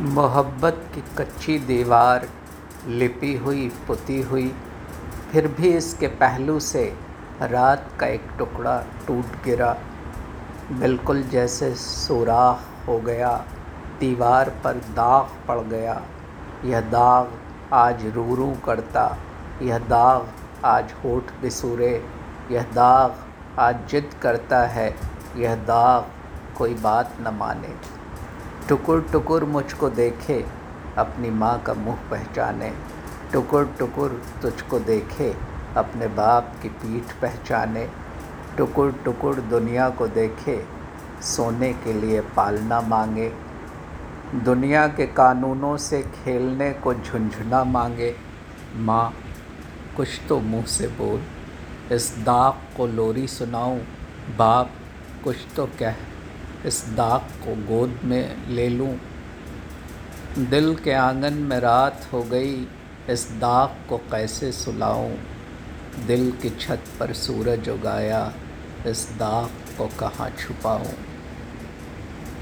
मोहब्बत की कच्ची दीवार लिपी हुई, पुती हुई। फिर भी इसके पहलू से रात का एक टुकड़ा टूट गिरा। बिल्कुल जैसे सुराख हो गया। दीवार पर दाग पड़ गया। यह दाग आज रू करता। यह दाग आज होठ बिसूरे। यह दाग आज जिद करता है। यह दाग कोई बात न माने। टुकुर टुकुर मुझको देखे, अपनी माँ का मुँह पहचाने। टुकुर टुकुर तुझको देखे, अपने बाप की पीठ पहचाने। टुकुर टुकुर दुनिया को देखे, सोने के लिए पालना मांगे। दुनिया के कानूनों से खेलने को झुंझुना मांगे। माँ, कुछ तो मुँह से बोल। इस दाग को लोरी सुनाऊं, बाप, कुछ तो कह। इस दाग को गोद में ले लूँ। दिल के आँगन में रात हो गई, इस दाग को कैसे सुलाऊं? दिल की छत पर सूरज उगाया, इस दाग को कहाँ छुपाऊं?